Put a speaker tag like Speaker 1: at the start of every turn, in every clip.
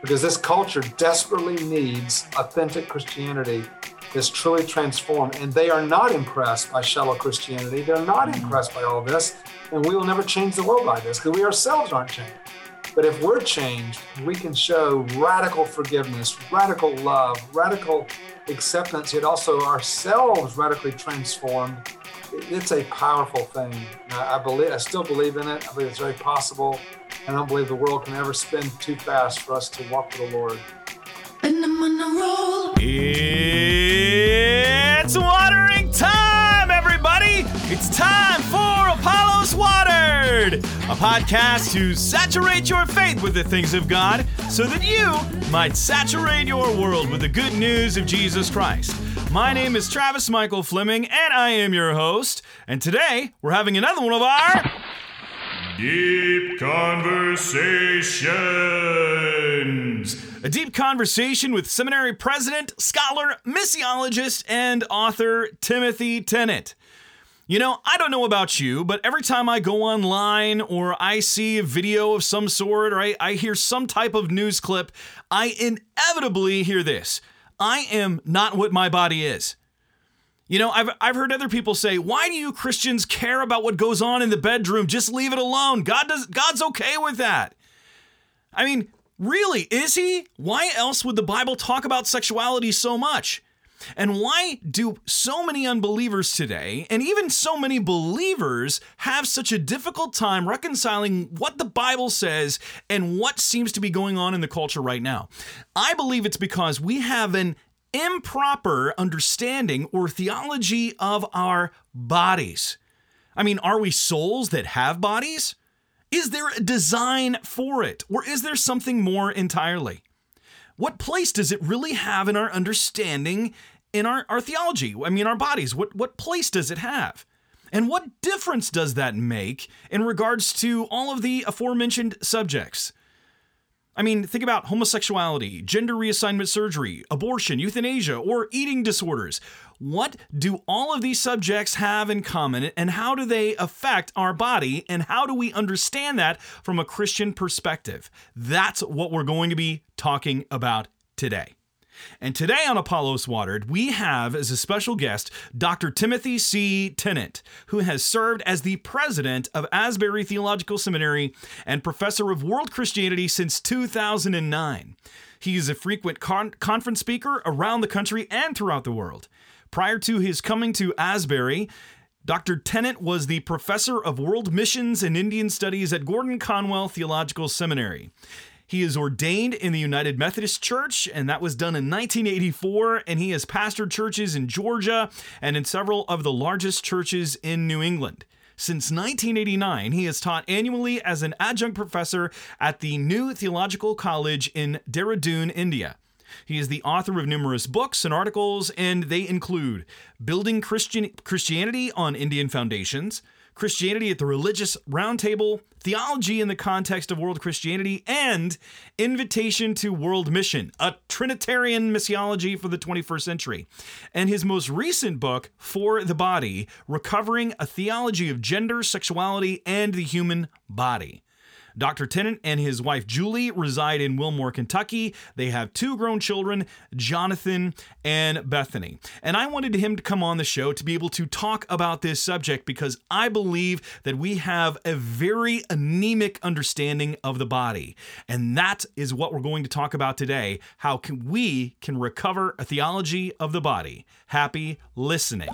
Speaker 1: because this culture desperately needs authentic Christianity that's truly transformed. And they are not impressed by shallow Christianity. They're not mm-hmm. impressed by all this. And we will never change the world by this because we ourselves aren't changed. But if we're changed, we can show radical forgiveness, radical love, radical acceptance, yet also ourselves radically transformed. It's a powerful thing. I believe, I still believe in it. I believe it's very possible. and I don't believe the world can ever spin too fast for us to walk with the Lord.
Speaker 2: It's watering time, everybody! It's time for Apollos Watered, a podcast to saturate your faith with the things of God so that you might saturate your world with the good news of Jesus Christ. My name is Travis Michael Fleming, and I am your host. And today we're having another one of our Deep Conversations. A deep conversation with seminary president, scholar, missiologist, and author Timothy Tennant. You know, I don't know about you, but every time I go online or I see a video of some sort or I, I hear some type of news clip, I inevitably hear this I am not what my body is. You know, I've, I've heard other people say, why do you Christians care about what goes on in the bedroom? Just leave it alone. God does God's okay with that. I mean, really, is he? Why else would the Bible talk about sexuality so much? And why do so many unbelievers today, and even so many believers, have such a difficult time reconciling what the Bible says and what seems to be going on in the culture right now? I believe it's because we have an improper understanding or theology of our bodies. I mean, are we souls that have bodies? Is there a design for it, or is there something more entirely? What place does it really have in our understanding in our, our theology? I mean, our bodies, what, what place does it have? And what difference does that make in regards to all of the aforementioned subjects? I mean, think about homosexuality, gender reassignment surgery, abortion, euthanasia, or eating disorders. What do all of these subjects have in common, and how do they affect our body, and how do we understand that from a Christian perspective? That's what we're going to be talking about today. And today on Apollos Watered, we have as a special guest Dr. Timothy C. Tennant, who has served as the president of Asbury Theological Seminary and professor of world Christianity since 2009. He is a frequent con- conference speaker around the country and throughout the world. Prior to his coming to Asbury, Dr. Tennant was the professor of world missions and Indian studies at Gordon Conwell Theological Seminary. He is ordained in the United Methodist Church, and that was done in 1984. And he has pastored churches in Georgia and in several of the largest churches in New England. Since 1989, he has taught annually as an adjunct professor at the New Theological College in Dehradun, India. He is the author of numerous books and articles, and they include Building Christian Christianity on Indian Foundations, Christianity at the Religious Roundtable, Theology in the Context of World Christianity, and Invitation to World Mission, a Trinitarian missiology for the 21st century. And his most recent book, For the Body Recovering a Theology of Gender, Sexuality, and the Human Body. Dr. Tennant and his wife Julie reside in Wilmore, Kentucky. They have two grown children, Jonathan and Bethany. And I wanted him to come on the show to be able to talk about this subject because I believe that we have a very anemic understanding of the body. And that is what we're going to talk about today. How can we can recover a theology of the body? Happy listening.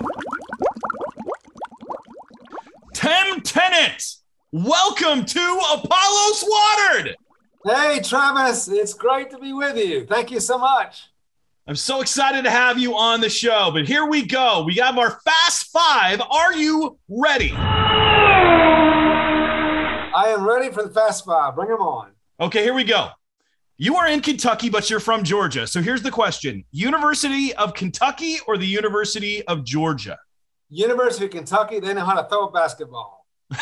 Speaker 2: Tim Tennant! Welcome to Apollos Watered.
Speaker 1: Hey, Travis, it's great to be with you. Thank you so much.
Speaker 2: I'm so excited to have you on the show, but here we go. We have our Fast Five. Are you ready?
Speaker 1: I am ready for the Fast Five. Bring them on.
Speaker 2: Okay, here we go. You are in Kentucky, but you're from Georgia. So here's the question University of Kentucky or the University of Georgia?
Speaker 1: University of Kentucky, they know how to throw a basketball.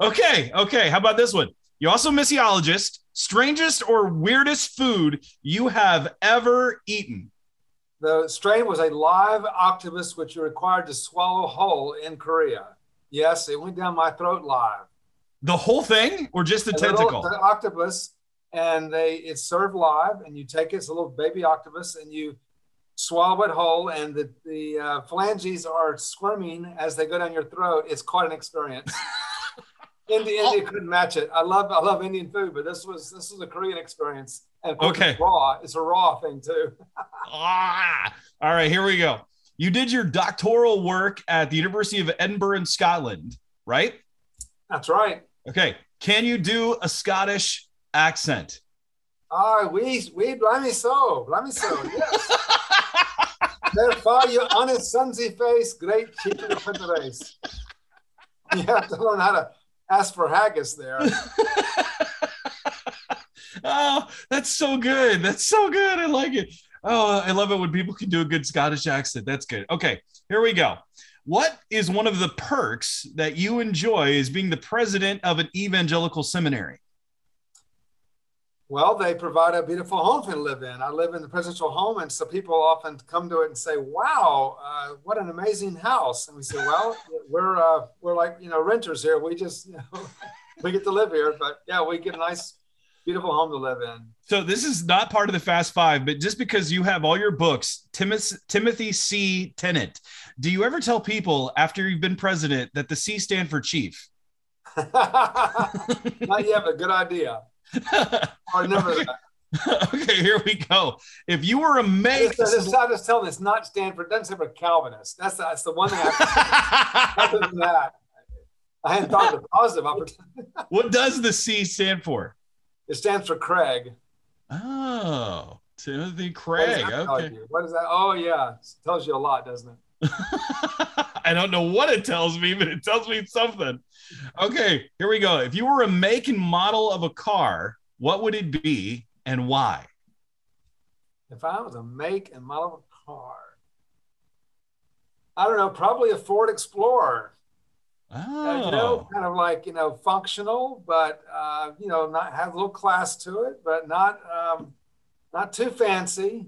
Speaker 2: Okay, okay. How about this one? You're also a missiologist. Strangest or weirdest food you have ever eaten?
Speaker 1: The strain was a live octopus, which you're required to swallow whole in Korea. Yes, it went down my throat live.
Speaker 2: The whole thing, or just the
Speaker 1: a
Speaker 2: tentacle?
Speaker 1: Little, the octopus and they it's served live, and you take it, it's a little baby octopus, and you swallow it whole, and the the uh, phalanges are squirming as they go down your throat. It's quite an experience. India, India couldn't match it. I love I love Indian food, but this was this was a Korean experience. And
Speaker 2: okay,
Speaker 1: it's raw. It's a raw thing too.
Speaker 2: ah, all right, here we go. You did your doctoral work at the University of Edinburgh in Scotland, right?
Speaker 1: That's right.
Speaker 2: Okay. Can you do a Scottish accent?
Speaker 1: Ah, we we blimey so, blimey so, yes. Therefore, you honest sunsy face, great chicken of the race. You have to learn how to ask for haggis there.
Speaker 2: oh, that's so good. That's so good. I like it. Oh, I love it when people can do a good Scottish accent. That's good. Okay, here we go. What is one of the perks that you enjoy as being the president of an evangelical seminary?
Speaker 1: Well, they provide a beautiful home for me to live in. I live in the presidential home, and so people often come to it and say, "Wow, uh, what an amazing house!" And we say, "Well, we're uh, we're like you know renters here. We just you know, we get to live here, but yeah, we get a nice, beautiful home to live in."
Speaker 2: So this is not part of the Fast Five, but just because you have all your books, Timothy, Timothy C. Tennant, do you ever tell people after you've been president that the C stand for chief?
Speaker 1: not yet, but good idea. I remember
Speaker 2: okay. okay, here we go. If you were a make,
Speaker 1: this, this, I just tell this not Stanford. Doesn't stand for Calvinist. That's the, that's the one thing. I, other than that, I hadn't thought of the positive opportunity.
Speaker 2: what does the C stand for?
Speaker 1: It stands for Craig.
Speaker 2: Oh, Timothy Craig.
Speaker 1: What
Speaker 2: okay.
Speaker 1: What is that? Oh yeah, it tells you a lot, doesn't it?
Speaker 2: I don't know what it tells me, but it tells me something. Okay, here we go. If you were a make and model of a car, what would it be and why?
Speaker 1: If I was a make and model of a car, I don't know, probably a Ford Explorer.
Speaker 2: Oh.
Speaker 1: Uh, you know, kind of like you know, functional, but uh, you know, not have a little class to it, but not um, not too fancy.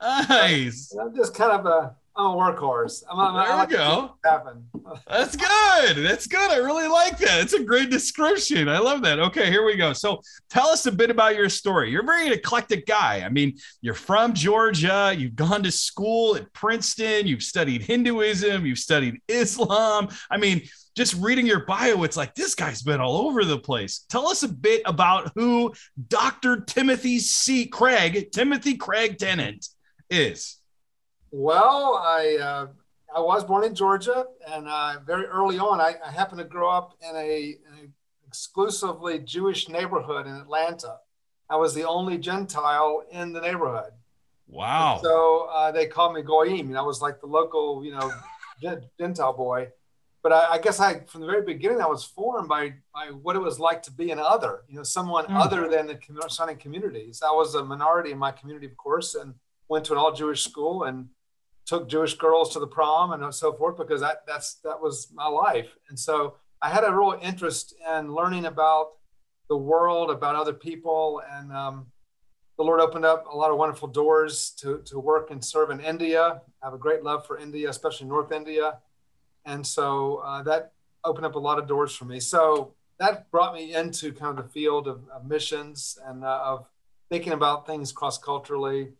Speaker 2: Nice.
Speaker 1: I'm just kind of a I'm a workhorse. I'm, I'm,
Speaker 2: there
Speaker 1: I like
Speaker 2: we go.
Speaker 1: Happen.
Speaker 2: That's good. That's good. I really like that. It's a great description. I love that. Okay, here we go. So tell us a bit about your story. You're a very eclectic guy. I mean, you're from Georgia. You've gone to school at Princeton. You've studied Hinduism. You've studied Islam. I mean, just reading your bio, it's like this guy's been all over the place. Tell us a bit about who Dr. Timothy C. Craig, Timothy Craig Tennant is.
Speaker 1: Well, I uh, I was born in Georgia, and uh, very early on, I, I, happened to grow up in a, an exclusively Jewish neighborhood in Atlanta. I was the only Gentile in the neighborhood.
Speaker 2: Wow!
Speaker 1: And so uh, they called me Goyim. And I was like the local, you know, Gentile boy. But I, I, guess I, from the very beginning, I was formed by by what it was like to be an other. You know, someone mm. other than the surrounding communities. I was a minority in my community, of course, and went to an all Jewish school and took Jewish girls to the prom and so forth because that that's that was my life. And so I had a real interest in learning about the world, about other people, and um, the Lord opened up a lot of wonderful doors to to work and serve in India. I have a great love for India, especially North India, and so uh, that opened up a lot of doors for me. So that brought me into kind of the field of, of missions and uh, of thinking about things cross culturally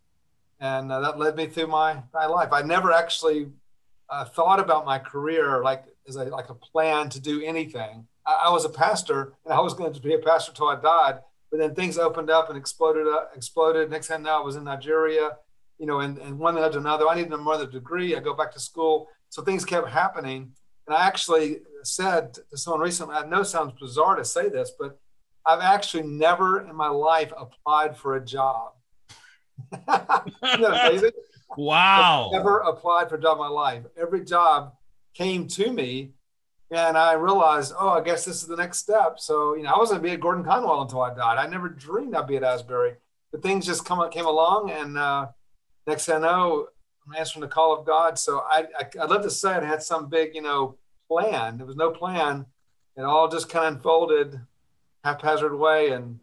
Speaker 1: and uh, that led me through my, my life. I never actually uh, thought about my career like as a like a plan to do anything. I, I was a pastor, and I was going to be a pastor till I died. But then things opened up and exploded. Uh, exploded. Next thing I know, I was in Nigeria, you know, and, and one led to another. I needed another degree. I go back to school, so things kept happening. And I actually said to someone recently, I know it sounds bizarre to say this, but I've actually never in my life applied for a job.
Speaker 2: Wow.
Speaker 1: I've never applied for a job in my life. Every job came to me and I realized, oh, I guess this is the next step. So, you know, I wasn't going to be at Gordon Conwell until I died. I never dreamed I'd be at Asbury. But things just come came along, and uh, next thing I know, I'm answering the call of God. So I, I, would love to say I had some big, you know, plan. There was no plan. It all just kind of unfolded haphazard way, and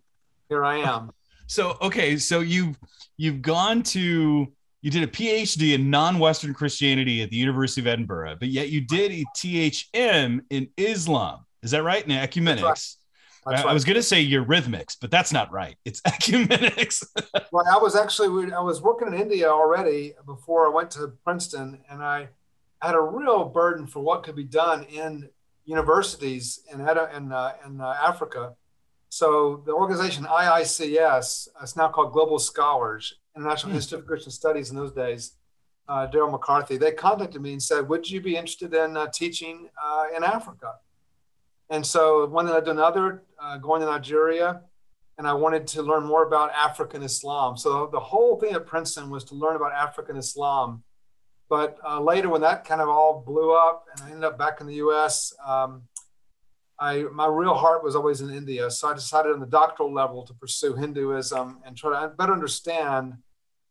Speaker 1: here I am.
Speaker 2: So, okay, so you've you've gone to you did a PhD in non-Western Christianity at the University of Edinburgh, but yet you did a THM in Islam. Is that right? In ecumenics.
Speaker 1: Right.
Speaker 2: I, I was going to say eurythmics, but that's not right. It's ecumenics.
Speaker 1: well, I was actually I was working in India already before I went to Princeton, and I had a real burden for what could be done in universities in in, uh, in uh, Africa. So the organization IICS, it's now called Global Scholars, International mm. Institute of Christian Studies in those days. Uh, Daryl McCarthy, they contacted me and said, "Would you be interested in uh, teaching uh, in Africa?" And so one thing led to another, uh, going to Nigeria, and I wanted to learn more about African Islam. So the whole thing at Princeton was to learn about African Islam. But uh, later, when that kind of all blew up, and I ended up back in the U.S., um, I my real heart was always in India. So I decided on the doctoral level to pursue Hinduism and try to better understand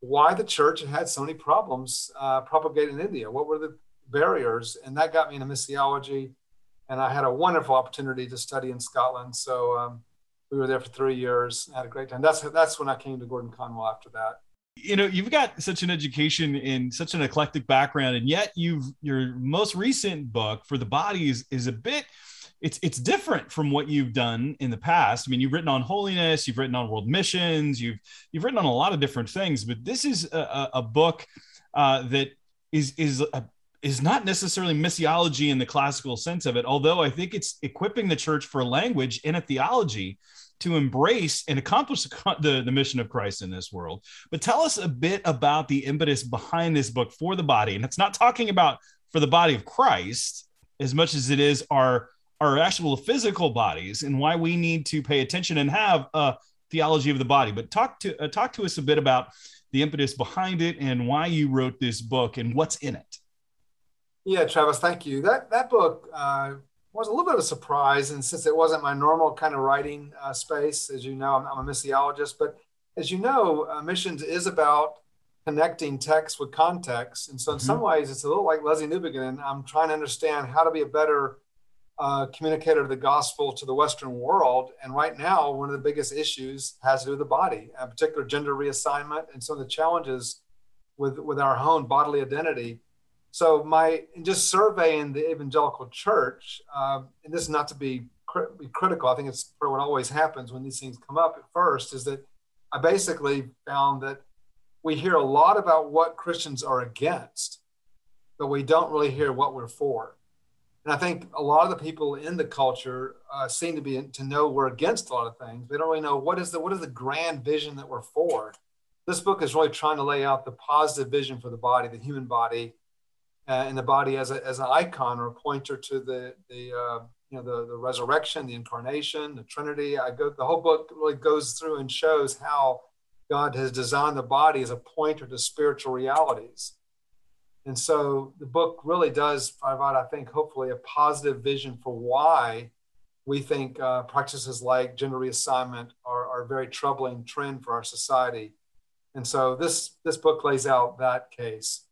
Speaker 1: why the church had so many problems uh, propagating in India. What were the barriers? And that got me into missiology and I had a wonderful opportunity to study in Scotland. So um, we were there for three years. Had a great time. That's that's when I came to Gordon Conwell after that.
Speaker 2: You know, you've got such an education in such an eclectic background, and yet you've your most recent book for the bodies is a bit. It's it's different from what you've done in the past. I mean, you've written on holiness, you've written on world missions, you've you've written on a lot of different things, but this is a, a book uh, that is is a, is not necessarily missiology in the classical sense of it, although I think it's equipping the church for language and a theology to embrace and accomplish the, the mission of Christ in this world. But tell us a bit about the impetus behind this book for the body. And it's not talking about for the body of Christ as much as it is our our actual physical bodies and why we need to pay attention and have a theology of the body. But talk to uh, talk to us a bit about the impetus behind it and why you wrote this book and what's in it.
Speaker 1: Yeah, Travis, thank you. That that book uh, was a little bit of a surprise, and since it wasn't my normal kind of writing uh, space, as you know, I'm, I'm, a missiologist, but as you know, uh, missions is about connecting text with context, and so in mm-hmm. some ways, it's a little like Lesslie Newbigin. I'm trying to understand how to be a better uh, communicator of the gospel to the Western world. And right now, one of the biggest issues has to do with the body, in particular gender reassignment, and some of the challenges with with our own bodily identity so my just surveying the evangelical church, uh, and this is not to be, be critical. I think it's what always happens when these things come up at first. Is that I basically found that we hear a lot about what Christians are against, but we don't really hear what we're for. And I think a lot of the people in the culture uh, seem to be to know we're against a lot of things. They don't really know what is the what is the grand vision that we're for. This book is really trying to lay out the positive vision for the body, the human body, uh, in the body as, a, as an icon or a pointer to the, the uh, you know, the, the resurrection, the incarnation, the Trinity. I go, the whole book really goes through and shows how God has designed the body as a pointer to spiritual realities. And so the book really does provide, I think, hopefully a positive vision for why we think uh, practices like gender reassignment are, are a very troubling trend for our society. And so this, this book lays out that case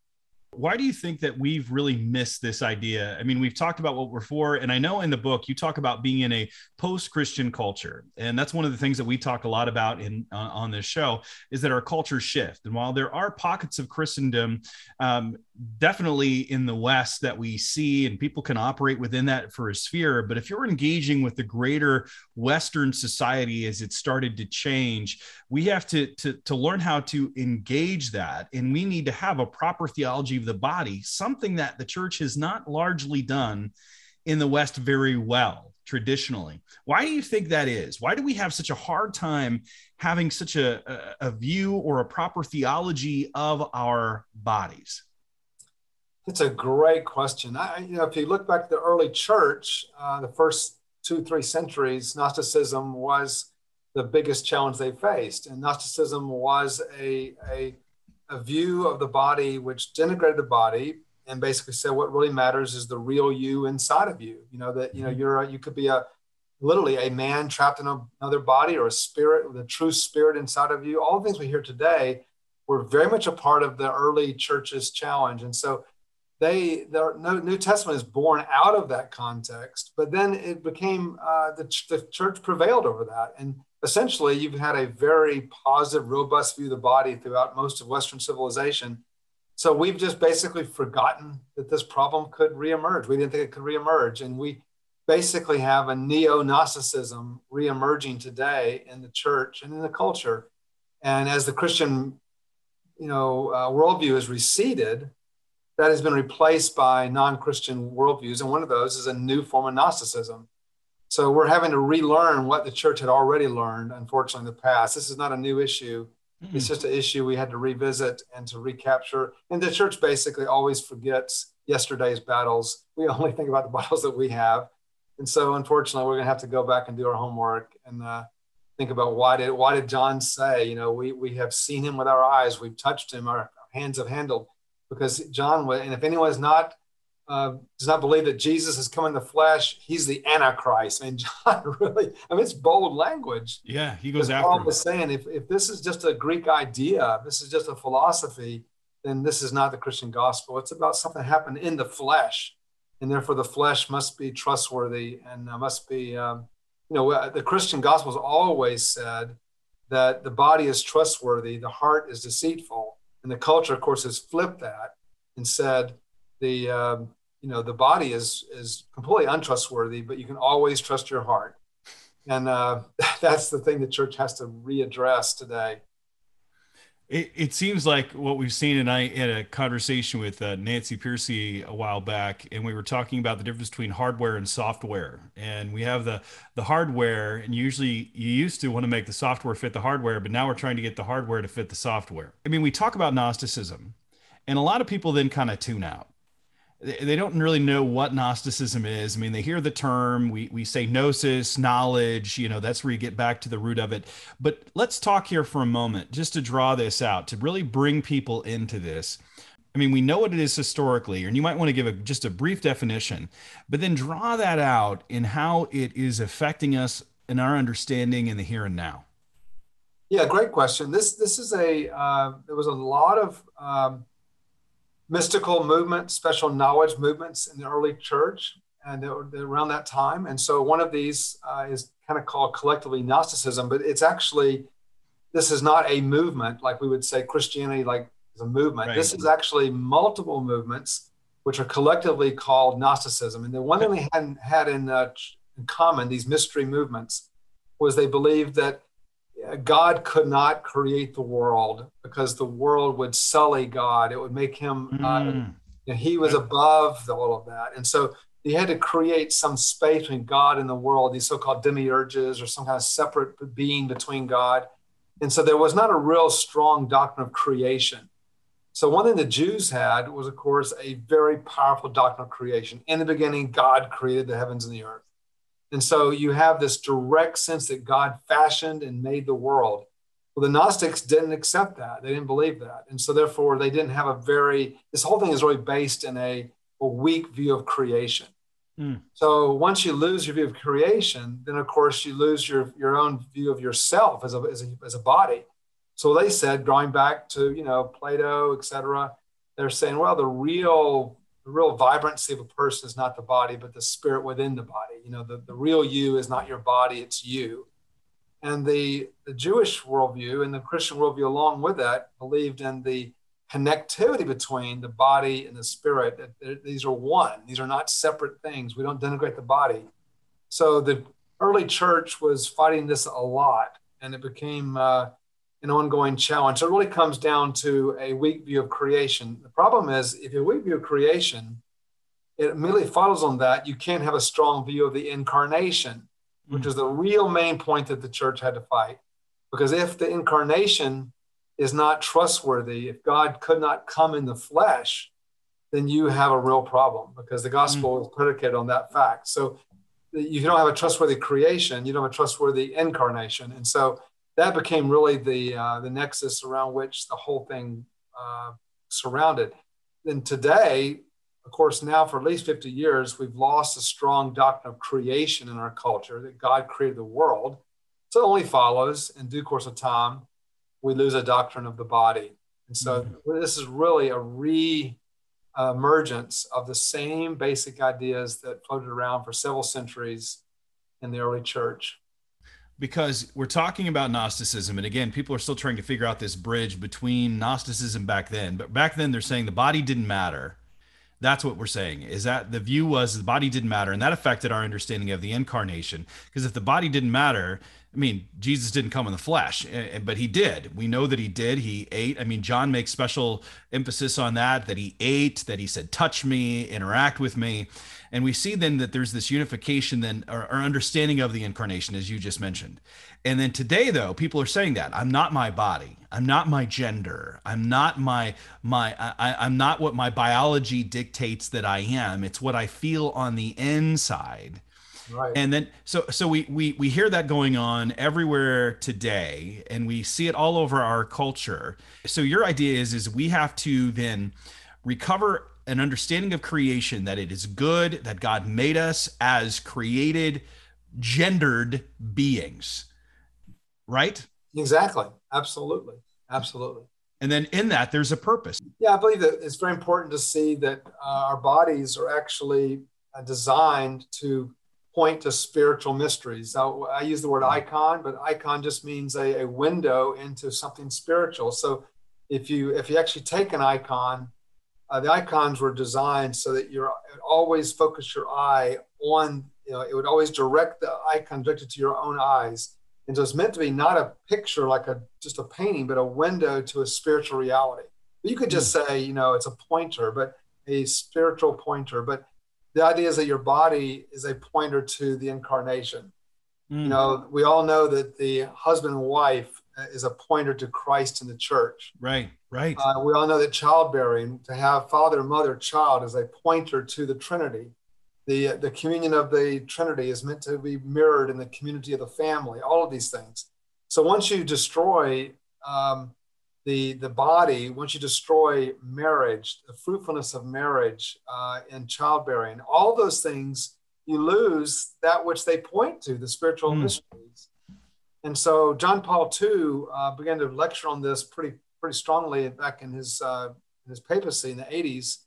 Speaker 2: why do you think that we've really missed this idea? I mean, we've talked about what we're for, and I know in the book you talk about being in a post-Christian culture, and that's one of the things that we talk a lot about in uh, on this show is that our culture shift. And while there are pockets of Christendom, um, definitely in the West that we see, and people can operate within that for a sphere, but if you're engaging with the greater Western society as it started to change, we have to to, to learn how to engage that, and we need to have a proper theology of the body, something that the church has not largely done in the West very well traditionally. Why do you think that is? Why do we have such a hard time having such a, a, a view or a proper theology of our bodies?
Speaker 1: It's a great question. I, you know, if you look back to the early church, uh, the first two, three centuries, Gnosticism was the biggest challenge they faced. And Gnosticism was a, a a view of the body which denigrated the body and basically said what really matters is the real you inside of you. You know that you know mm-hmm. you're a, you could be a literally a man trapped in a, another body or a spirit with a true spirit inside of you. All the things we hear today were very much a part of the early church's challenge, and so they the New Testament is born out of that context. But then it became uh, the, the church prevailed over that and essentially you've had a very positive, robust view of the body throughout most of Western civilization. So we've just basically forgotten that this problem could reemerge. We didn't think it could reemerge. And we basically have a neo Gnosticism reemerging today in the church and in the culture. And as the Christian, you know, uh, worldview has receded, that has been replaced by non-Christian worldviews, and one of those is a new form of Gnosticism. So we're having to relearn what the church had already learned, unfortunately, in the past. This is not a new issue. Mm-hmm. It's just an issue we had to revisit and to recapture. And the church basically always forgets yesterday's battles. We only think about the battles that we have. And so, unfortunately, we're going to have to go back and do our homework and uh, think about why did why did John say, you know, we we have seen him with our eyes, we've touched him, our hands have handled, because John was, and if anyone is not uh, does not believe that Jesus has come in the flesh, he's the Antichrist. I mean, John really, I mean, it's bold language.
Speaker 2: Yeah, he goes after.
Speaker 1: Paul was saying, if, if this is just a Greek idea, this is just a philosophy, then this is not the Christian gospel. It's about something that happened in the flesh, and therefore the flesh must be trustworthy and uh, must be, um, you know, uh, the Christian gospel has always said that the body is trustworthy, the heart is deceitful, and the culture, of course, has flipped that and said the um, you know the body is is completely untrustworthy but you can always trust your heart. And uh, that's the thing the church has to readdress today
Speaker 2: it, it seems like what we've seen and i had a conversation with uh, nancy Pearcey a while back and we were talking about the difference between hardware and software. And we have the the hardware and usually you used to want to make the software fit the hardware but now we're trying to get the hardware to fit the software. I mean we talk about gnosticism and a lot of people then kind of tune out they don't really know what Gnosticism is. I mean, they hear the term, we, we say gnosis, knowledge, you know, that's where you get back to the root of it. But let's talk here for a moment, just to draw this out, to really bring people into this. I mean, we know what it is historically, and you might want to give a, just a brief definition, but then draw that out in how it is affecting us in our understanding in the here and now.
Speaker 1: Yeah, great question. This this is a uh, there was a lot of um, mystical movements, special knowledge movements in the early church, and around that time. And so one of these uh, is kind of called collectively Gnosticism, but it's actually this is not a movement like we would say Christianity like is a movement. Right. This is actually multiple movements which are collectively called Gnosticism. And the one thing they had had in, uh, in common, these mystery movements, was they believed that God could not create the world because the world would sully God. It would make him, mm. uh, he was above all of that. And so he had to create some space between God and the world, these so called demiurges or some kind of separate being between God. And so there was not a real strong doctrine of creation. So, one thing the Jews had was, of course, a very powerful doctrine of creation. In the beginning, God created the heavens and the earth. And so you have this direct sense that God fashioned and made the world. Well, the Gnostics didn't accept that. They didn't believe that. And so therefore they didn't have a very, this whole thing is really based in a, a weak view of creation. Mm. So once you lose your view of creation, then of course you lose your, your own view of yourself as a, as a, as a body. So they said, going back to, you know, Plato, et cetera, they're saying, well, the real the real vibrancy of a person is not the body, but the spirit within the body. You know, the, the real you is not your body, it's you. And the, the Jewish worldview and the Christian worldview, along with that, believed in the connectivity between the body and the spirit. That these are one, these are not separate things. We don't denigrate the body. So the early church was fighting this a lot, and it became uh, an ongoing challenge. So it really comes down to a weak view of creation. The problem is, if a weak view of creation, it immediately follows on that you can't have a strong view of the incarnation, which mm-hmm. is the real main point that the church had to fight. Because if the incarnation is not trustworthy, if God could not come in the flesh, then you have a real problem because the gospel mm-hmm. is predicated on that fact. So you don't have a trustworthy creation, you don't have a trustworthy incarnation. And so that became really the uh, the nexus around which the whole thing uh, surrounded. And today, of course, now for at least 50 years, we've lost a strong doctrine of creation in our culture that God created the world. So it only follows in due course of time, we lose a doctrine of the body. And so mm-hmm. this is really a re emergence of the same basic ideas that floated around for several centuries in the early church
Speaker 2: because we're talking about Gnosticism. And again, people are still trying to figure out this bridge between Gnosticism back then. But back then, they're saying the body didn't matter. That's what we're saying is that the view was the body didn't matter, and that affected our understanding of the incarnation. Because if the body didn't matter, I mean, Jesus didn't come in the flesh, but he did. We know that he did. He ate. I mean, John makes special emphasis on that, that he ate, that he said, touch me, interact with me. And we see then that there's this unification, then, or, or understanding of the incarnation, as you just mentioned. And then today, though, people are saying that I'm not my body. I'm not my gender. I'm not my, my, I, I'm not what my biology dictates that I am. It's what I feel on the inside Right. And then so so we we we hear that going on everywhere today and we see it all over our culture. So your idea is is we have to then recover an understanding of creation that it is good that God made us as created gendered beings. Right?
Speaker 1: Exactly. Absolutely. Absolutely.
Speaker 2: And then in that, there's a purpose.
Speaker 1: Yeah, I believe that it's very important to see that uh, our bodies are actually uh, designed to point to spiritual mysteries. I, I use the word mm-hmm. icon, but icon just means a, a, window into something spiritual. So if you if you actually take an icon, uh, the icons were designed so that you're always focus your eye on you know it would always direct the icon directed to your own eyes. And so it's meant to be not a picture like a just a painting, but a window to a spiritual reality. You could just mm. say, you know, it's a pointer, but a spiritual pointer. But the idea is that your body is a pointer to the incarnation. Mm. You know, we all know that the husband and wife is a pointer to Christ in the church.
Speaker 2: Right, right.
Speaker 1: Uh, we all know that childbearing, to have father, mother, child, is a pointer to the Trinity. The, the communion of the Trinity is meant to be mirrored in the community of the family, all of these things. So once you destroy um, the the body once you destroy marriage the fruitfulness of marriage uh, and childbearing all those things you lose that which they point to the spiritual mm. mysteries and so john paul ii uh, began to lecture on this pretty pretty strongly back in his uh, in his papacy in the 80s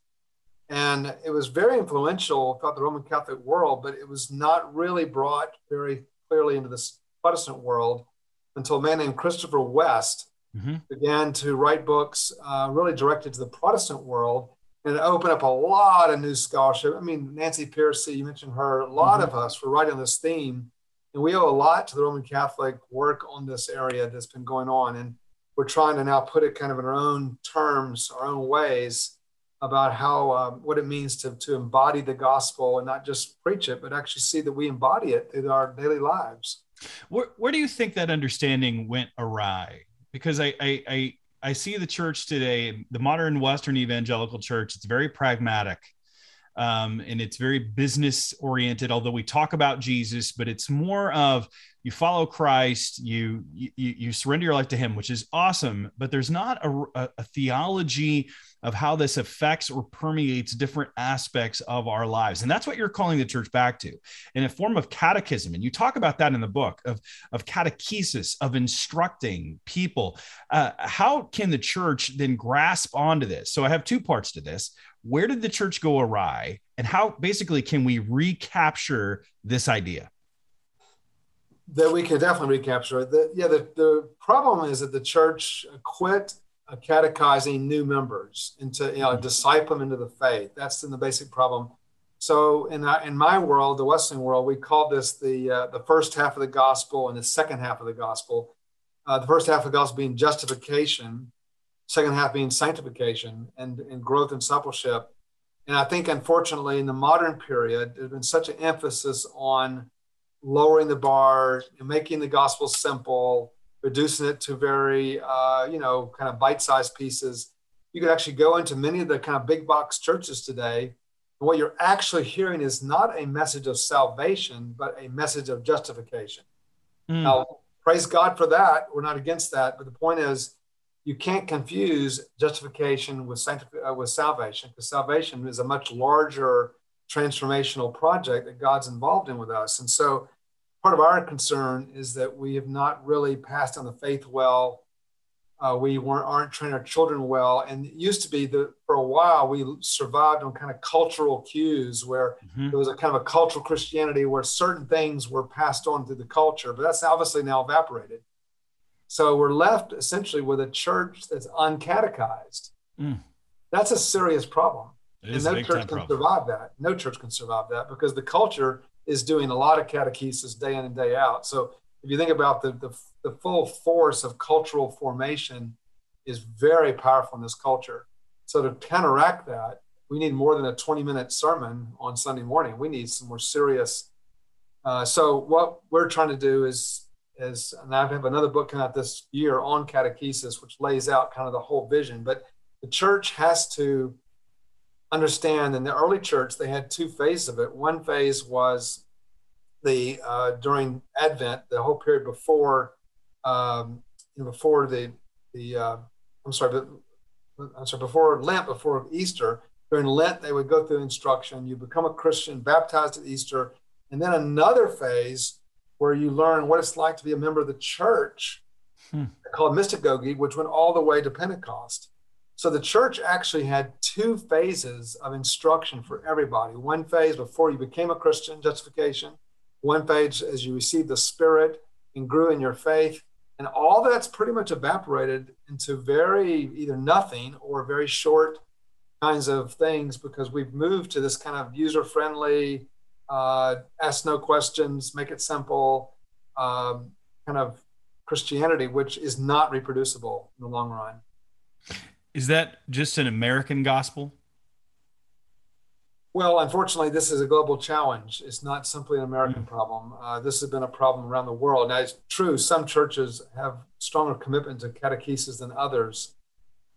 Speaker 1: and it was very influential throughout the roman catholic world but it was not really brought very clearly into the protestant world until a man named christopher west mm-hmm. began to write books uh, really directed to the Protestant world and it opened up a lot of new scholarship. I mean, Nancy Pearcey, you mentioned her, a lot mm-hmm. of us were writing on this theme. And we owe a lot to the Roman Catholic work on this area that's been going on. And we're trying to now put it kind of in our own terms, our own ways about how um, what it means to, to embody the gospel and not just preach it, but actually see that we embody it in our daily lives.
Speaker 2: Where, where do you think that understanding went awry? because I, I I I see the church today, the modern Western evangelical church. It's very pragmatic, um, and it's very business oriented. Although we talk about Jesus, but it's more of you follow Christ, you you, you surrender your life to Him, which is awesome. But there's not a, a, a theology of how this affects or permeates different aspects of our lives. And that's what you're calling the church back to in a form of catechism. And you talk about that in the book of, of catechesis, of instructing people. Uh, how can the church then grasp onto this? So I have two parts to this. Where did the church go awry? And how basically can we recapture this idea?
Speaker 1: That we can definitely recapture it. The, yeah, the, the problem is that the church quit catechizing new members into you know disciple them into the faith. That's in the basic problem. So in in my world, the Western world, we call this the uh, the first half of the gospel and the second half of the gospel. Uh, the first half of the gospel being justification, second half being sanctification and, and growth and discipleship. And I think, unfortunately, in the modern period, there's been such an emphasis on lowering the bar, making the gospel simple, reducing it to very, uh, you know, kind of bite-sized pieces. You could actually go into many of the kind of big box churches today. And what you're actually hearing is not a message of salvation, but a message of justification. Mm. Now, praise God for that. We're not against that. But the point is, you can't confuse justification with, sanctif- uh, with salvation because salvation is a much larger transformational project that God's involved in with us. And so part of our concern is that we have not really passed on the faith well. Uh, we weren't aren't training our children well, and it used to be that for a while we survived on kind of cultural cues where mm-hmm. there was a kind of a cultural Christianity where certain things were passed on through the culture, but that's obviously now evaporated. So we're left essentially with a church that's uncatechized. Mm. That's a serious problem. and no church can problem. survive that. No church can survive that because the culture is doing a lot of catechesis day in and day out. So if you think about the, the, the full force of cultural formation is very powerful in this culture. So to counteract that, we need more than a 20 minute sermon on Sunday morning. We need some more serious. Uh, so what we're trying to do is, is, and I have another book coming out this year on catechesis, which lays out kind of the whole vision. But the church has to understand in the early church they had two phases of it. One phase was the uh, during Advent, the whole period before um, before the the uh, I'm sorry, but I'm sorry, before Lent, before Easter. During Lent, they would go through instruction. You become a Christian, baptized at Easter, and then another phase where you learn what it's like to be a member of the church, hmm. called mystagogy, which went all the way to Pentecost. So the church actually had two phases of instruction for everybody. One phase before you became a Christian, justification. One phase as you received the Spirit and grew in your faith. And all that's pretty much evaporated into very either nothing or very short kinds of things because we've moved to this kind of user friendly, uh, ask no questions, make it simple um, kind of Christianity, which is not reproducible in the long run.
Speaker 2: Is that just an American gospel?
Speaker 1: Well, unfortunately, this is a global challenge. It's not simply an American mm-hmm. problem. Uh, this has been a problem around the world. Now, it's true, some churches have stronger commitment to catechesis than others,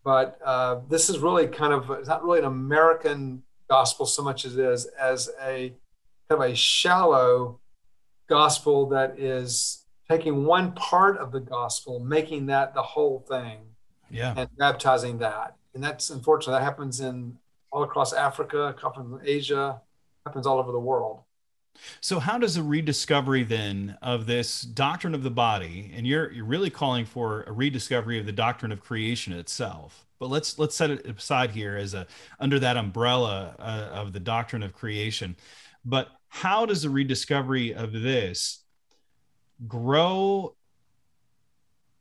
Speaker 1: but uh, this is really kind of, it's not really an American gospel so much as it is as a kind of a shallow gospel that is taking one part of the gospel, making that the whole thing
Speaker 2: yeah.
Speaker 1: and baptizing that. And that's unfortunate. That happens in all across Africa, happens in Asia, happens all over the world.
Speaker 2: So how does a rediscovery then of this doctrine of the body, and you're you're really calling for a rediscovery of the doctrine of creation itself, but let's let's set it aside here as a under that umbrella uh, of the doctrine of creation. But how does the rediscovery of this grow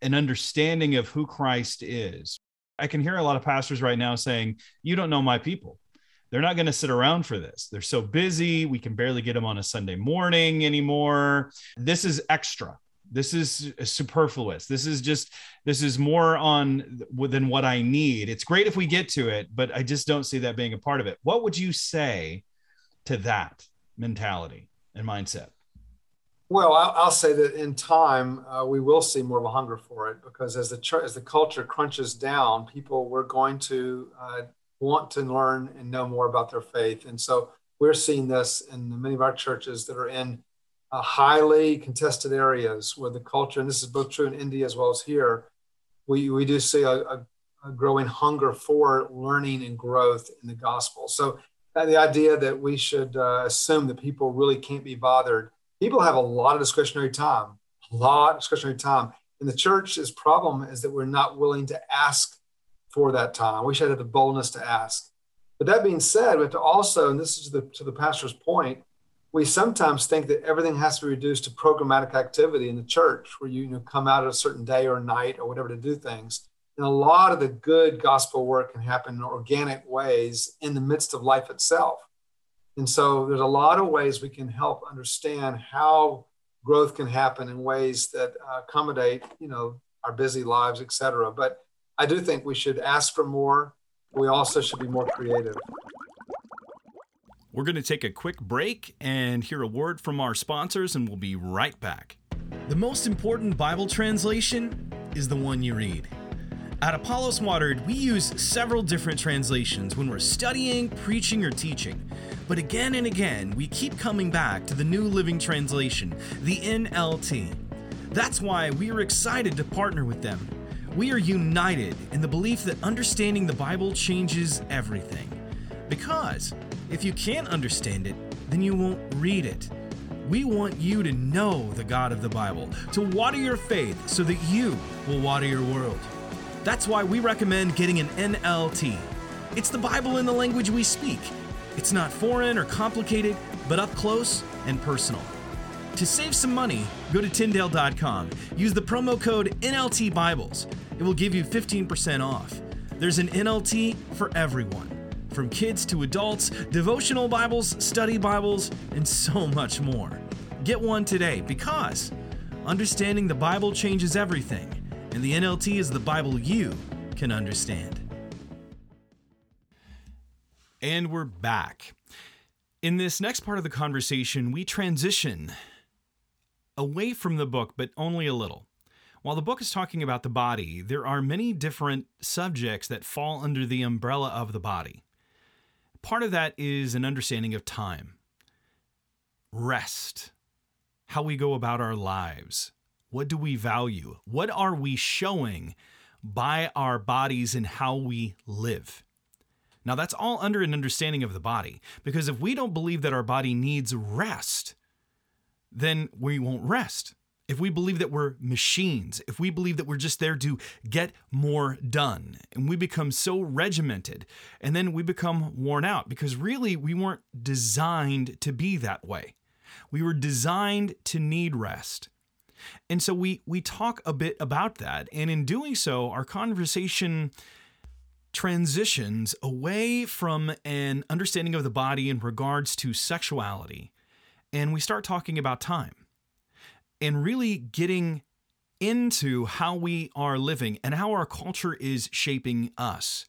Speaker 2: an understanding of who Christ is. I can hear a lot of pastors right now saying, You don't know my people. They're not going to sit around for this. They're so busy. We can barely get them on a Sunday morning anymore. This is extra. This is superfluous. This is just, this is more on than what I need. It's great if we get to it, but I just don't see that being a part of it. What would you say to that mentality and mindset?
Speaker 1: Well, I'll, say that in time uh, we will see more of a hunger for it because as the as the culture crunches down, people we're going to uh, want to learn and know more about their faith, and so we're seeing this in many of our churches that are in uh, highly contested areas where the culture, and this is both true in India as well as here, we we do see a, a, a growing hunger for learning and growth in the gospel. So the idea that we should uh, assume that people really can't be bothered people have a lot of discretionary time, a lot of discretionary time. And the church's problem is that we're not willing to ask for that time. We should have the boldness to ask. But that being said, we have to also, and this is the, to the pastor's point, we sometimes think that everything has to be reduced to programmatic activity in the church, where you, you know, come out at a certain day or night or whatever to do things. And a lot of the good gospel work can happen in organic ways in the midst of life itself. And so there's a lot of ways we can help understand how growth can happen in ways that uh, accommodate, you know, our busy lives, et cetera. But I do think we should ask for more. We also should be more creative.
Speaker 2: We're going to take a quick break and hear a word from our sponsors, and we'll be right back. The most important Bible translation is the one you read. At Apollos Watered, we use several different translations when we're studying, preaching, or teaching. But again and again, we keep coming back to the New Living Translation, the NLT. That's why we are excited to partner with them. We are united in the belief that understanding the Bible changes everything. Because if you can't understand it, then you won't read it. We want you to know the God of the Bible, to water your faith so that you will water your world. That's why we recommend getting an NLT. It's the Bible in the language we speak it's not foreign or complicated, but up close and personal. To save some money, go to Tyndale.com. Use the promo code NLT Bibles. It will give you 15% off. There's an NLT for everyone. from kids to adults, devotional Bibles, study Bibles, and so much more. Get one today because understanding the Bible changes everything, and the NLT is the Bible you can understand. And we're back. In this next part of the conversation, we transition away from the book, but only a little. While the book is talking about the body, there are many different subjects that fall under the umbrella of the body. Part of that is an understanding of time, rest, how we go about our lives. What do we value? What are we showing by our bodies and how we live? Now, that's all under an understanding of the body, because if we don't believe that our body needs rest, then we won't rest if we believe that we're machines, if we believe that we're just there to get more done, and we become so regimented, and then we become worn out because really we weren't designed to be that way. We were designed to need rest. And so we we talk a bit about that, and in doing so, our conversation transitions away from an understanding of the body in regards to sexuality, and we start talking about time and really getting into how we are living and how our culture is shaping us.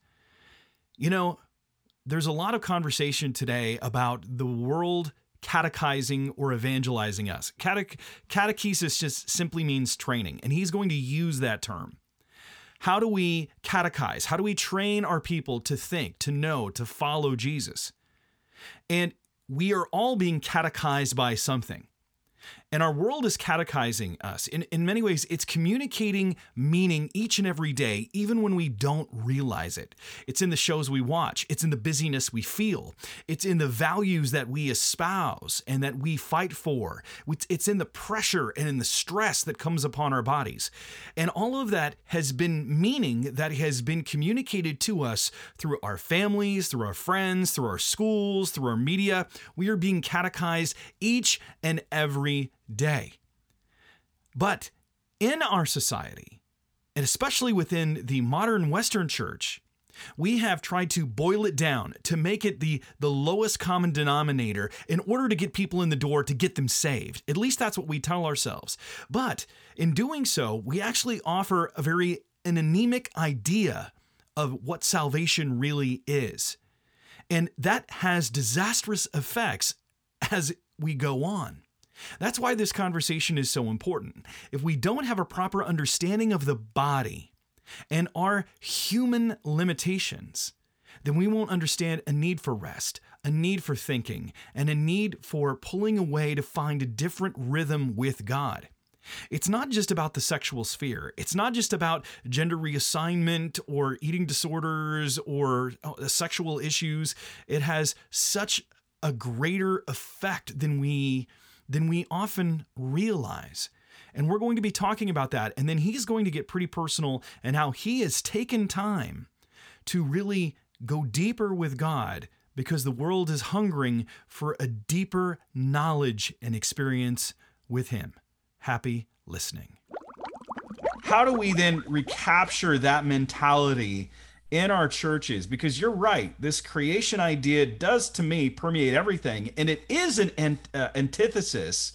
Speaker 2: You know, there's a lot of conversation today about the world catechizing or evangelizing us. Cate- catechesis just simply means training, and he's going to use that term. How do we catechize? How do we train our people to think, to know, to follow Jesus? And we are all being catechized by something. And our world is catechizing us. In, in many ways, it's communicating meaning each and every day, even when we don't realize it. It's in the shows we watch, it's in the busyness we feel, it's in the values that we espouse and that we fight for, it's in the pressure and in the stress that comes upon our bodies. And all of that has been meaning that has been communicated to us through our families, through our friends, through our schools, through our media. We are being catechized each and every day. But in our society, and especially within the modern Western church, we have tried to boil it down to make it the, the lowest common denominator in order to get people in the door to get them saved. At least that's what we tell ourselves. But in doing so, we actually offer a very an anemic idea of what salvation really is. And that has disastrous effects as we go on. That's why this conversation is so important. If we don't have a proper understanding of the body and our human limitations, then we won't understand a need for rest, a need for thinking, and a need for pulling away to find a different rhythm with God. It's not just about the sexual sphere. It's not just about gender reassignment or eating disorders or uh, sexual issues. It has such a greater effect than we than we often realize. And we're going to be talking about that. And then he's going to get pretty personal and how he has taken time to really go deeper with God because the world is hungering for a deeper knowledge and experience with him. Happy listening. How do we then recapture that mentality in our churches because you're right this creation idea does to me permeate everything and it is an ant- uh, antithesis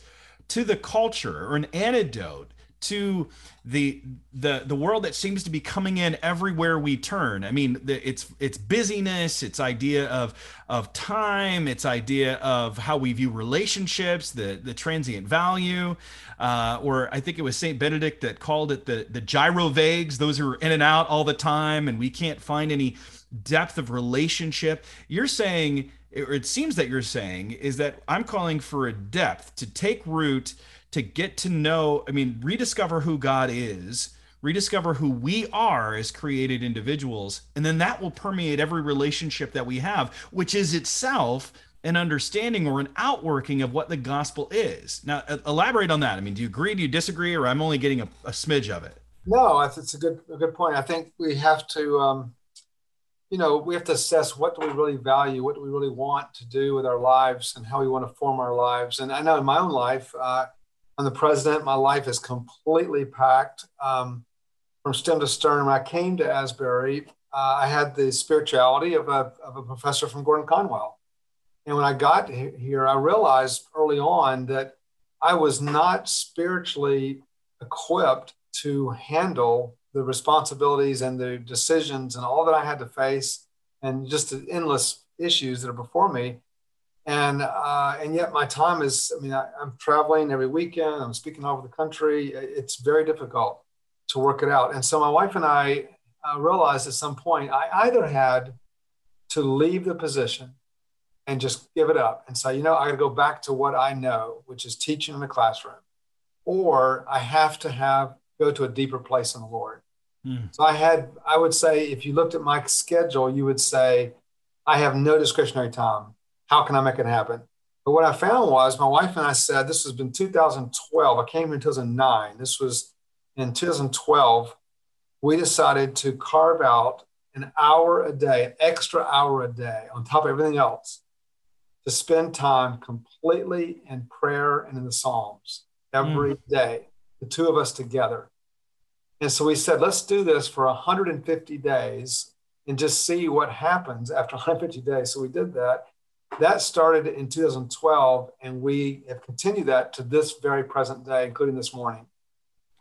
Speaker 2: to the culture or an antidote to the the the world that seems to be coming in everywhere we turn. I mean, the, it's it's busyness, it's idea of of time, it's idea of how we view relationships, the the transient value, uh, or I think it was Saint Benedict that called it the the gyrovagues. Those who are in and out all the time, and we can't find any depth of relationship. You're saying, or it seems that you're saying, is that I'm calling for a depth to take root to get to know, I mean, rediscover who God is, rediscover who we are as created individuals, and then that will permeate every relationship that we have, which is itself an understanding or an outworking of what the gospel is. Now, elaborate on that. I mean, do you agree? Do you disagree? Or I'm only getting a, a smidge of it.
Speaker 1: No, it's a good a good point. I think we have to, um, you know, we have to assess what do we really value, what do we really want to do with our lives, and how we want to form our lives. And I know in my own life, uh, I'm the president. My life is completely packed. Um, from stem to stern. I came to Asbury, uh, I had the spirituality of a, of a professor from Gordon Conwell. And when I got here, I realized early on that I was not spiritually equipped to handle the responsibilities and the decisions and all that I had to face and just the endless issues that are before me. And uh, and yet my time is, I mean, I, I'm traveling every weekend, I'm speaking all over the country. It's very difficult to work it out. And so my wife and I uh, realized at some point I either had to leave the position and just give it up and say, you know, I got to go back to what I know, which is teaching in the classroom, or I have to have go to a deeper place in the Lord. Mm. So I had, I would say, if you looked at my schedule, you would say, I have no discretionary time. How can I make it happen? But what I found was my wife and I said, this has been 2012. I came here in 2009. This was in 2012. We decided to carve out an hour a day, an extra hour a day on top of everything else to spend time completely in prayer and in the Psalms every mm. day, the two of us together. And so we said, let's do this for 150 days and just see what happens after 150 days. So we did that. That started in 2012, and we have continued that to this very present day, including this morning.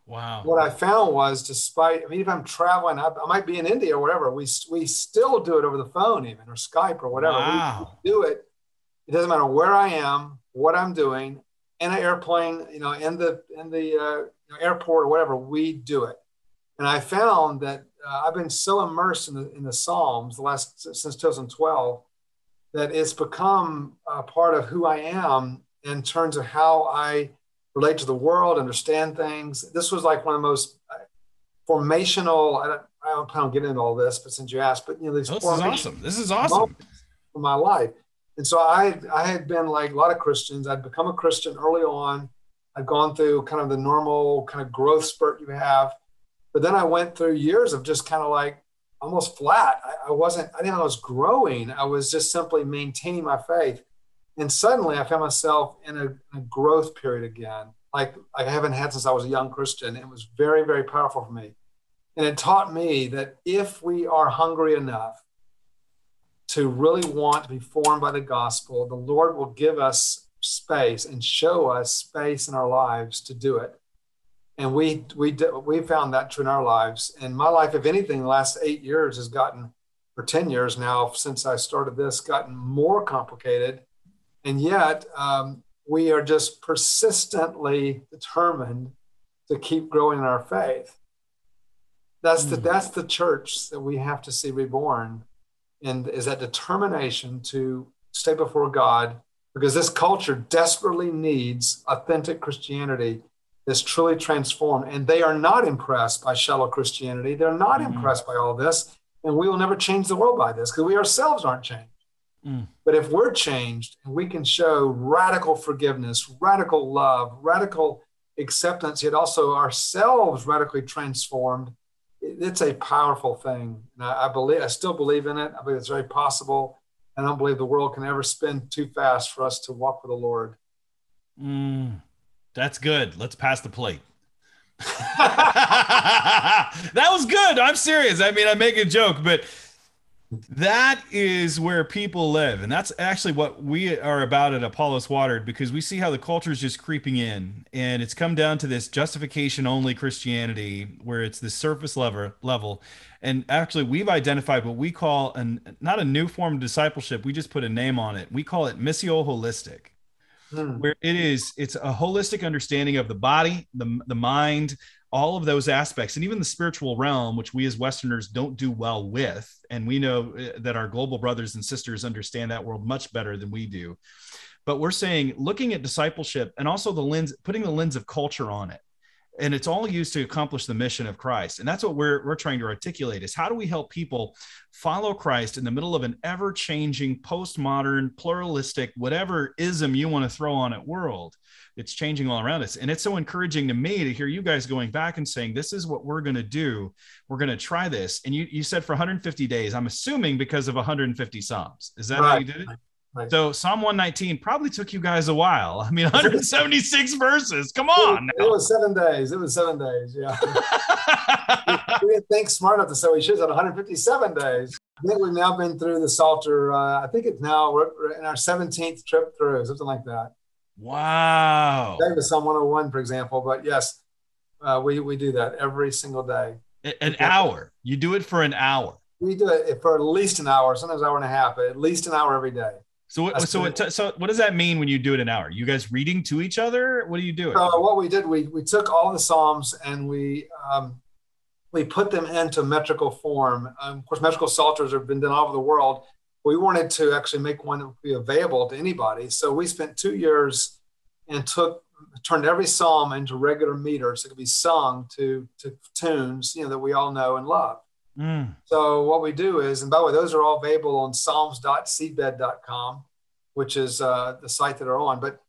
Speaker 2: Wow.
Speaker 1: What I found was, despite, I mean, if I'm traveling, I, I might be in India or whatever, we, we still do it over the phone, even or Skype or whatever.
Speaker 2: Wow.
Speaker 1: We do it it doesn't matter where I am, what I'm doing, in an airplane, you know, in the in the uh, airport or whatever. We do it, and I found that uh, I've been so immersed in the in the Psalms the last since 2012 that it's become a part of who I am in terms of how I relate to the world, understand things. This was like one of the most uh, formational. I don't, I don't plan on getting into all this, but since you asked, but you know,
Speaker 2: this is awesome. This is awesome
Speaker 1: for my life. And so I, I had been like a lot of Christians. I'd become a Christian early on. I'd gone through kind of the normal kind of growth spurt you have. But then I went through years of just kind of like almost flat. I, I wasn't, I didn't I was growing. I was just simply maintaining my faith. And suddenly I found myself in a, a growth period again, like I haven't had since I was a young Christian. It was very, very powerful for me. And it taught me that if we are hungry enough, to really want to be formed by the gospel, the Lord will give us space and show us space in our lives to do it. And we we we found that true in our lives. And my life, if anything, the last eight years has gotten, for ten years now since I started this, gotten more complicated. And yet, um, we are just persistently determined to keep growing in our faith. That's the hmm. that's the church that we have to see reborn and is that determination to stay before God because this culture desperately needs authentic Christianity that's truly transformed. And they are not impressed by shallow Christianity. They're not mm-hmm. impressed by all this. And we will never change the world by this because we ourselves aren't changed. Mm. But if we're changed and we can show radical forgiveness, radical love, radical acceptance, yet also ourselves radically transformed, it's a powerful thing. And I, I, believe, I still believe in it. I believe it's very possible. I don't believe the world can ever spin too fast for us to walk with the Lord.
Speaker 2: Mm, that's good. Let's pass the plate. that was good. I'm serious. I mean, I make a joke, but that is where people live and that's actually what we are about at apollos watered because we see how the culture is just creeping in and it's come down to this justification only christianity where it's the surface level level and actually we've identified what we call an not a new form of discipleship we just put a name on it we call it missio holistic hmm. where it is it's a holistic understanding of the body the, the mind all of those aspects and even the spiritual realm which we as westerners don't do well with. And we know eh, that our global brothers and sisters understand that world much better than we do. But we're saying looking at discipleship and also the lens putting the lens of culture on it and it's all used to accomplish the mission of christ. And that's what we're, we're trying to articulate is how do we help people follow christ in the middle of an ever-changing postmodern pluralistic whatever ism you want to throw on it world. It's changing all around us. And it's so encouraging to me to hear you guys going back and saying this is what we're going to do. We're going to try this. And you, you said for 150 days i'm assuming because of 150 psalms. Is that right. how you did it Right. So Psalm 119 probably took you guys a while. I mean, 176 verses. Come on.
Speaker 1: It, it, was seven days. It was seven days. Yeah. we, we, didn't think smart enough to say we should have 157 days. I think we've now been through the Psalter. Uh, I think it's now we're in our 17th trip through, something like that.
Speaker 2: Wow.
Speaker 1: That was Psalm 101, for example. But yes, uh, we, we do that every single day.
Speaker 2: An hour. You do it for an hour.
Speaker 1: We do it for at least an hour, sometimes an hour and a half, but at least an hour every day.
Speaker 2: So what, so what, so what does that mean when you do it an hour? You guys reading to each other? What are you doing?
Speaker 1: So what we did, we we took all the psalms and we um, we put them into metrical form. Um, of course, metrical psalters have been done all over the world. We wanted to actually make one that would be available to anybody. So we spent two years and took turned every psalm into regular meters that could be sung to to tunes you know that we all know and love. Mm. So what we do is, and by the way, those are all available on psalms.seedbed.com, which is uh, the site that are on. But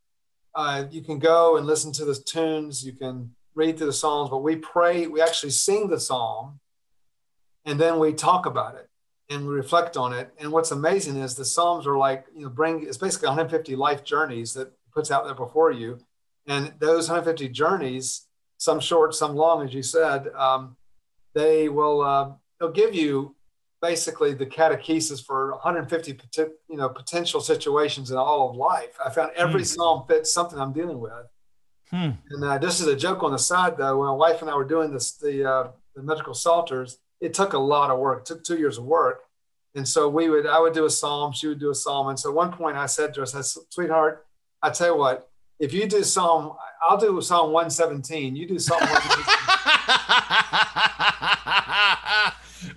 Speaker 1: uh, you can go and listen to the tunes. You can read through the psalms. But we pray. We actually sing the psalm, and then we talk about it and we reflect on it. And what's amazing is the psalms are like you know bring. It's basically 150 life journeys that puts out there before you, and those 150 journeys, some short, some long, as you said. Um, they will uh, they'll give you basically the catechesis for 150 you know potential situations in all of life. I found every mm. psalm fits something I'm dealing with. Hmm. And uh, just as a joke on the side, though, when my wife and I were doing this, the uh, the metrical psalters, it took a lot of work. It took two years of work, and so we would I would do a psalm, she would do a psalm, and so at one point I said to her, I said, "Sweetheart, I tell you what, if you do Psalm, I'll do Psalm 117. You do Psalm 117."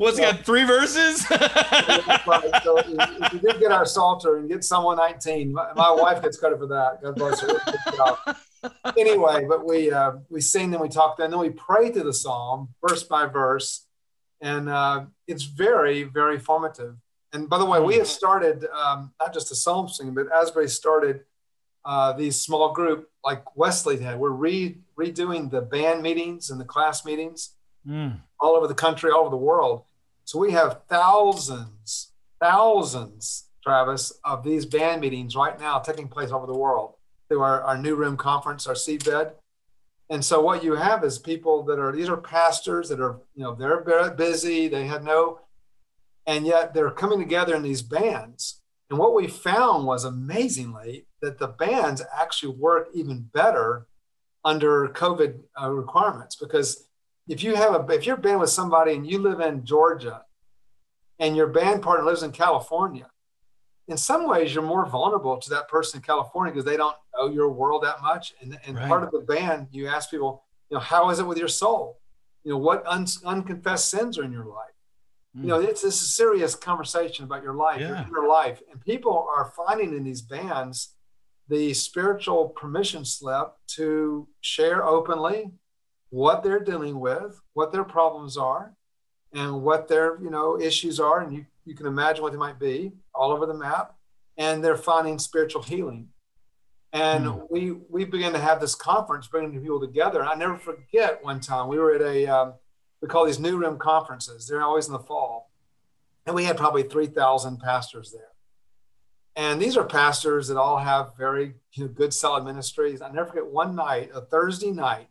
Speaker 2: What's so, got three verses?
Speaker 1: right. So if, you did get our Psalter and get Psalm 119, my, my wife gets credit for that. God bless her. anyway, but we uh, we sing and we talk, and then we pray through the psalm verse by verse, and uh, it's very very formative. And by the way, we have started um, not just the psalm singing, but Asbury started uh, these small group like Wesley had. We're re- redoing the band meetings and the class meetings mm. all over the country, all over the world. So we have thousands, thousands, Travis, of these band meetings right now taking place over the world through our, our new room conference, our seedbed. And so what you have is people that are these are pastors that are, you know, they're very busy, they have no, and yet they're coming together in these bands. And what we found was amazingly that the bands actually work even better under COVID uh, requirements because if you have a if you're band with somebody and you live in Georgia and your band partner lives in California, in some ways you're more vulnerable to that person in California because they don't know your world that much. And, and right. part of the band, you ask people, you know, how is it with your soul? You know, what un, unconfessed sins are in your life? Mm. You know, it's, it's a serious conversation about your life, yeah. your, your life. And people are finding in these bands the spiritual permission slip to share openly what they're dealing with, what their problems are, and what their you know issues are, and you you can imagine what they might be all over the map, and they're finding spiritual healing. And mm. we we began to have this conference, bringing people together. I never forget one time we were at a um, we call these new room conferences. They're always in the fall, and we had probably three thousand pastors there. And these are pastors that all have very you know, good, solid ministries. I never forget one night, a Thursday night,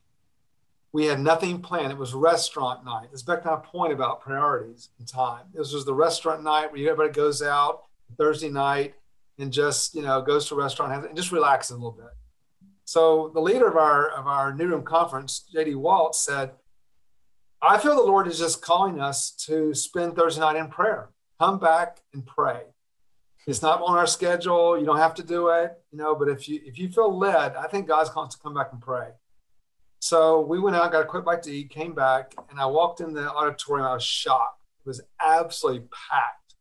Speaker 1: we had nothing planned. It was restaurant night. This back to my point about priorities and time. This was the restaurant night where everybody goes out Thursday night and just you know goes to a restaurant and just relaxes a little bit. So the leader of our of our new room conference, JD Walt, said, "I feel the Lord is just calling us to spend Thursday night in prayer. Come back and pray. It's not on our schedule. You don't have to do it, you know. But if you if you feel led, I think God's calling us to come back and pray." So we went out, got a quick bite to eat, came back, and I walked in the auditorium. I was shocked. It was absolutely packed.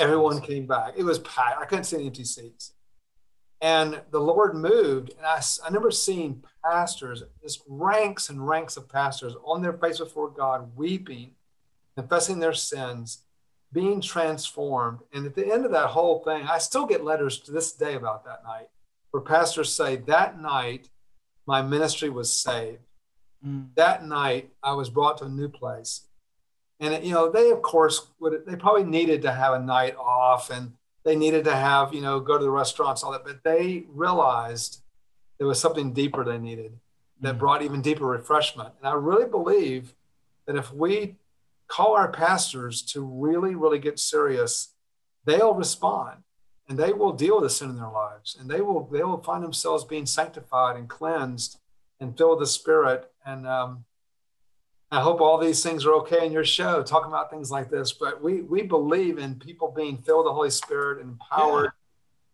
Speaker 1: Everyone came back. It was packed. I couldn't see any empty seats. And the Lord moved, and I, I never seen pastors, just ranks and ranks of pastors on their face before God, weeping, confessing their sins, being transformed. And at the end of that whole thing, I still get letters to this day about that night where pastors say, That night, my ministry was saved. Mm. That night, I was brought to a new place. And, you know, they, of course, would, they probably needed to have a night off and, they needed to have, you know, go to the restaurants, all that, but they realized there was something deeper they needed that mm. brought even deeper refreshment. And I really believe that if we call our pastors to really, really get serious, they'll respond and they will deal with the sin in their lives and they will they will find themselves being sanctified and cleansed and filled with the spirit and um, i hope all these things are okay in your show talking about things like this but we we believe in people being filled with the holy spirit and empowered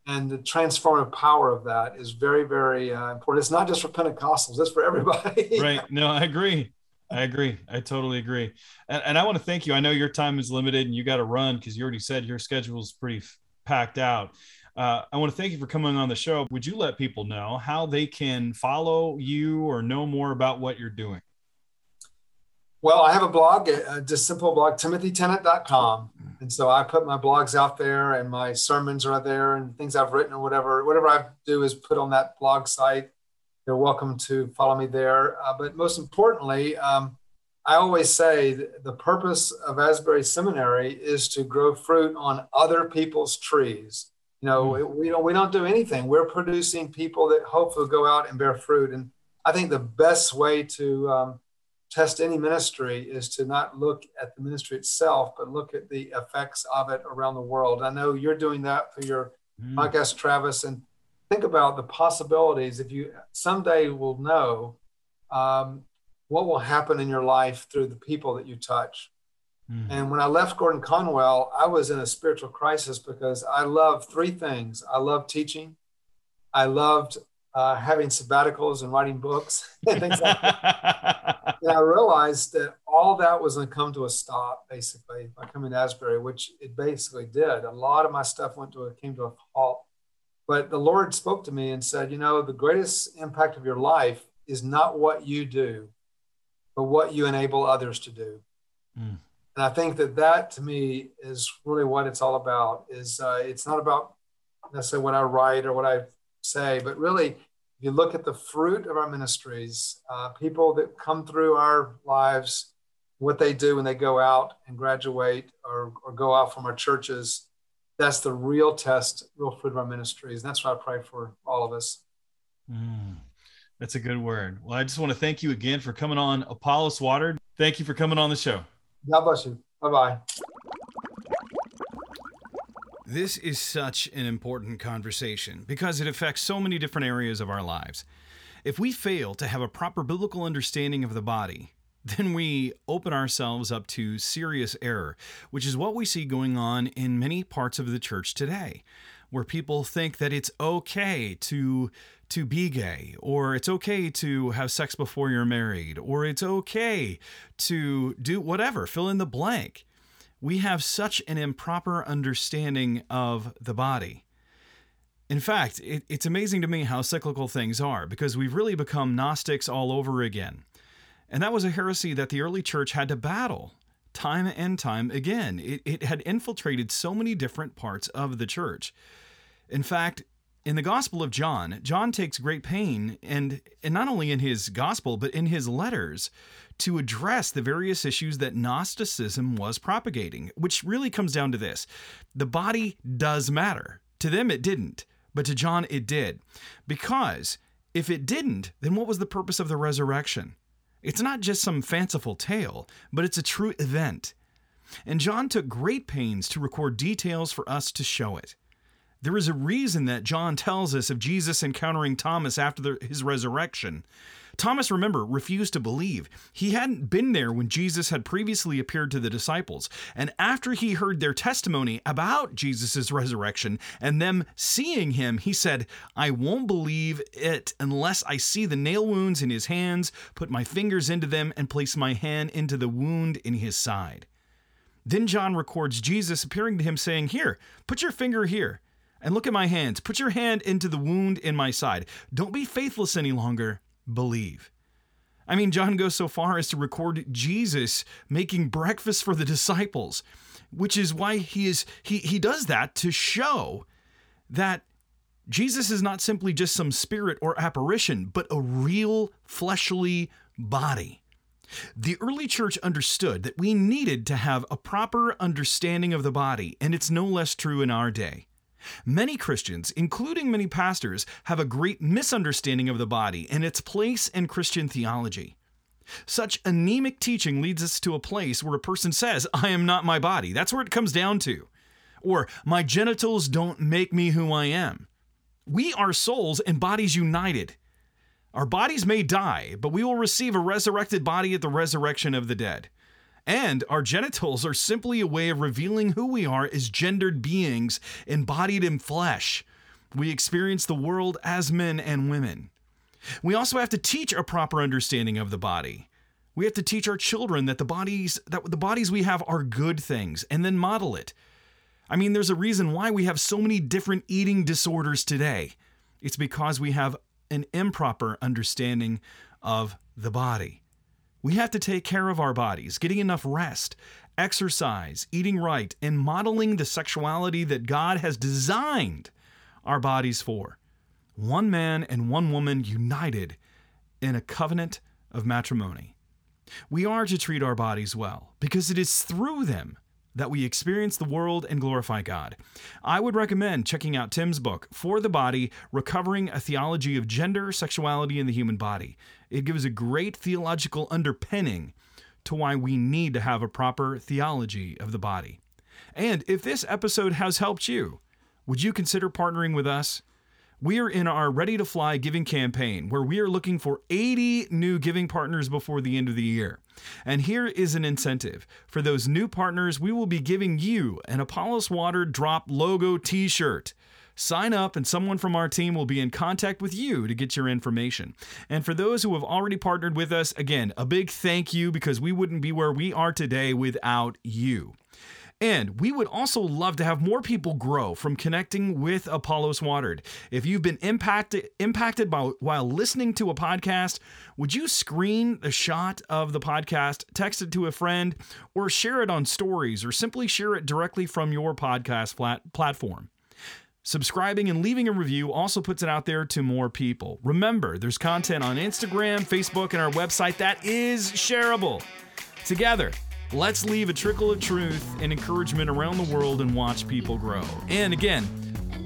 Speaker 1: yeah. and the transformative power of that is very very uh, important it's not just for pentecostals it's for everybody
Speaker 2: right no i agree I agree. I totally agree. And, and I want to thank you. I know your time is limited and you got to run because you already said your schedule is pretty packed out. Uh, I want to thank you for coming on the show. Would you let people know how they can follow you or know more about what you're doing?
Speaker 1: Well, I have a blog, uh, just simple blog, timothytennant.com. And so I put my blogs out there and my sermons are there and things I've written or whatever. Whatever I do is put on that blog site. They're welcome to follow me there. Uh, but most importantly, um, I always say the purpose of Asbury Seminary is to grow fruit on other people's trees. You know, mm. we don't we don't do anything. We're producing people that hopefully go out and bear fruit. And I think the best way to um, test any ministry is to not look at the ministry itself, but look at the effects of it around the world. I know you're doing that for your mm. podcast, Travis, and think about the possibilities. If you someday will know um, what will happen in your life through the people that you touch. Mm. And when I left Gordon Conwell, I was in a spiritual crisis because I loved three things. I loved teaching. I loved uh, having sabbaticals and writing books and things like that. and I realized that all that was going to come to a stop basically by coming to Asbury, which it basically did. A lot of my stuff went to a, came to a halt. But the Lord spoke to me and said, you know, the greatest impact of your life is not what you do, but what you enable others to do. Mm. And I think that that to me is really what it's all about. Is uh, it's not about necessarily what I write or what I say, but really, if you look at the fruit of our ministries, uh, people that come through our lives, what they do when they go out and graduate or, or go out from our churches, that's the real test, real fruit of our ministries. And that's what I pray for all of us.
Speaker 2: Mm. That's a good word. Well, I just want to thank you again for coming on Apollos Watered. Thank you for coming on the show.
Speaker 1: God bless you. Bye bye.
Speaker 2: This is such an important conversation because it affects so many different areas of our lives. If we fail to have a proper biblical understanding of the body, then we open ourselves up to serious error, which is what we see going on in many parts of the church today, where people think that it's okay to to be gay, or it's okay to have sex before you're married, or it's okay to do whatever, fill in the blank. We have such an improper understanding of the body. In fact, it, it's amazing to me how cyclical things are because we've really become Gnostics all over again. And that was a heresy that the early church had to battle time and time again. It, it had infiltrated so many different parts of the church. In fact, in the Gospel of John, John takes great pain, and, and not only in his Gospel, but in his letters, to address the various issues that Gnosticism was propagating, which really comes down to this the body does matter. To them, it didn't, but to John, it did. Because if it didn't, then what was the purpose of the resurrection? It's not just some fanciful tale, but it's a true event. And John took great pains to record details for us to show it. There is a reason that John tells us of Jesus encountering Thomas after the, his resurrection. Thomas, remember, refused to believe. He hadn't been there when Jesus had previously appeared to the disciples. And after he heard their testimony about Jesus' resurrection and them seeing him, he said, I won't believe it unless I see the nail wounds in his hands, put my fingers into them, and place my hand into the wound in his side. Then John records Jesus appearing to him, saying, Here, put your finger here and look at my hands. Put your hand into the wound in my side. Don't be faithless any longer. Believe. I mean, John goes so far as to record Jesus making breakfast for the disciples, which is why he is he he does that to show that Jesus is not simply just some spirit or apparition, but a real fleshly body. The early church understood that we needed to have a proper understanding of the body, and it's no less true in our day. Many Christians, including many pastors, have a great misunderstanding of the body and its place in Christian theology. Such anemic teaching leads us to a place where a person says, I am not my body. That's where it comes down to. Or, my genitals don't make me who I am. We are souls and bodies united. Our bodies may die, but we will receive a resurrected body at the resurrection of the dead. And our genitals are simply a way of revealing who we are as gendered beings embodied in flesh. We experience the world as men and women. We also have to teach a proper understanding of the body. We have to teach our children that the bodies that the bodies we have are good things and then model it. I mean, there's a reason why we have so many different eating disorders today. It's because we have an improper understanding of the body. We have to take care of our bodies, getting enough rest, exercise, eating right, and modeling the sexuality that God has designed our bodies for one man and one woman united in a covenant of matrimony. We are to treat our bodies well because it is through them that we experience the world and glorify God. I would recommend checking out Tim's book, For the Body Recovering a Theology of Gender, Sexuality, and the Human Body. It gives a great theological underpinning to why we need to have a proper theology of the body. And if this episode has helped you, would you consider partnering with us? We are in our Ready to Fly giving campaign where we are looking for 80 new giving partners before the end of the year. And here is an incentive. For those new partners, we will be giving you an Apollos Water Drop logo t shirt. Sign up, and someone from our team will be in contact with you to get your information. And for those who have already partnered with us, again, a big thank you because we wouldn't be where we are today without you. And we would also love to have more people grow from connecting with Apollos Watered. If you've been impacted impacted by while listening to a podcast, would you screen a shot of the podcast, text it to a friend, or share it on stories, or simply share it directly from your podcast flat platform? Subscribing and leaving a review also puts it out there to more people. Remember, there's content on Instagram, Facebook, and our website that is shareable. Together, Let's leave a trickle of truth and encouragement around the world and watch people grow. And again,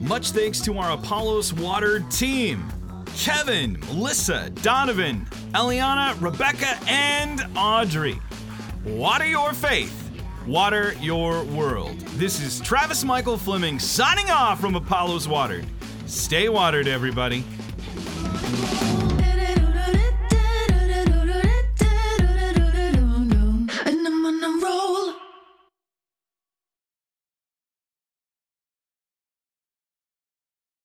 Speaker 2: much thanks to our Apollos Water team Kevin, Melissa, Donovan, Eliana, Rebecca, and Audrey. Water your faith, Water Your World. This is Travis Michael Fleming signing off from Apollos Watered. Stay watered, everybody. And I'm on a roll.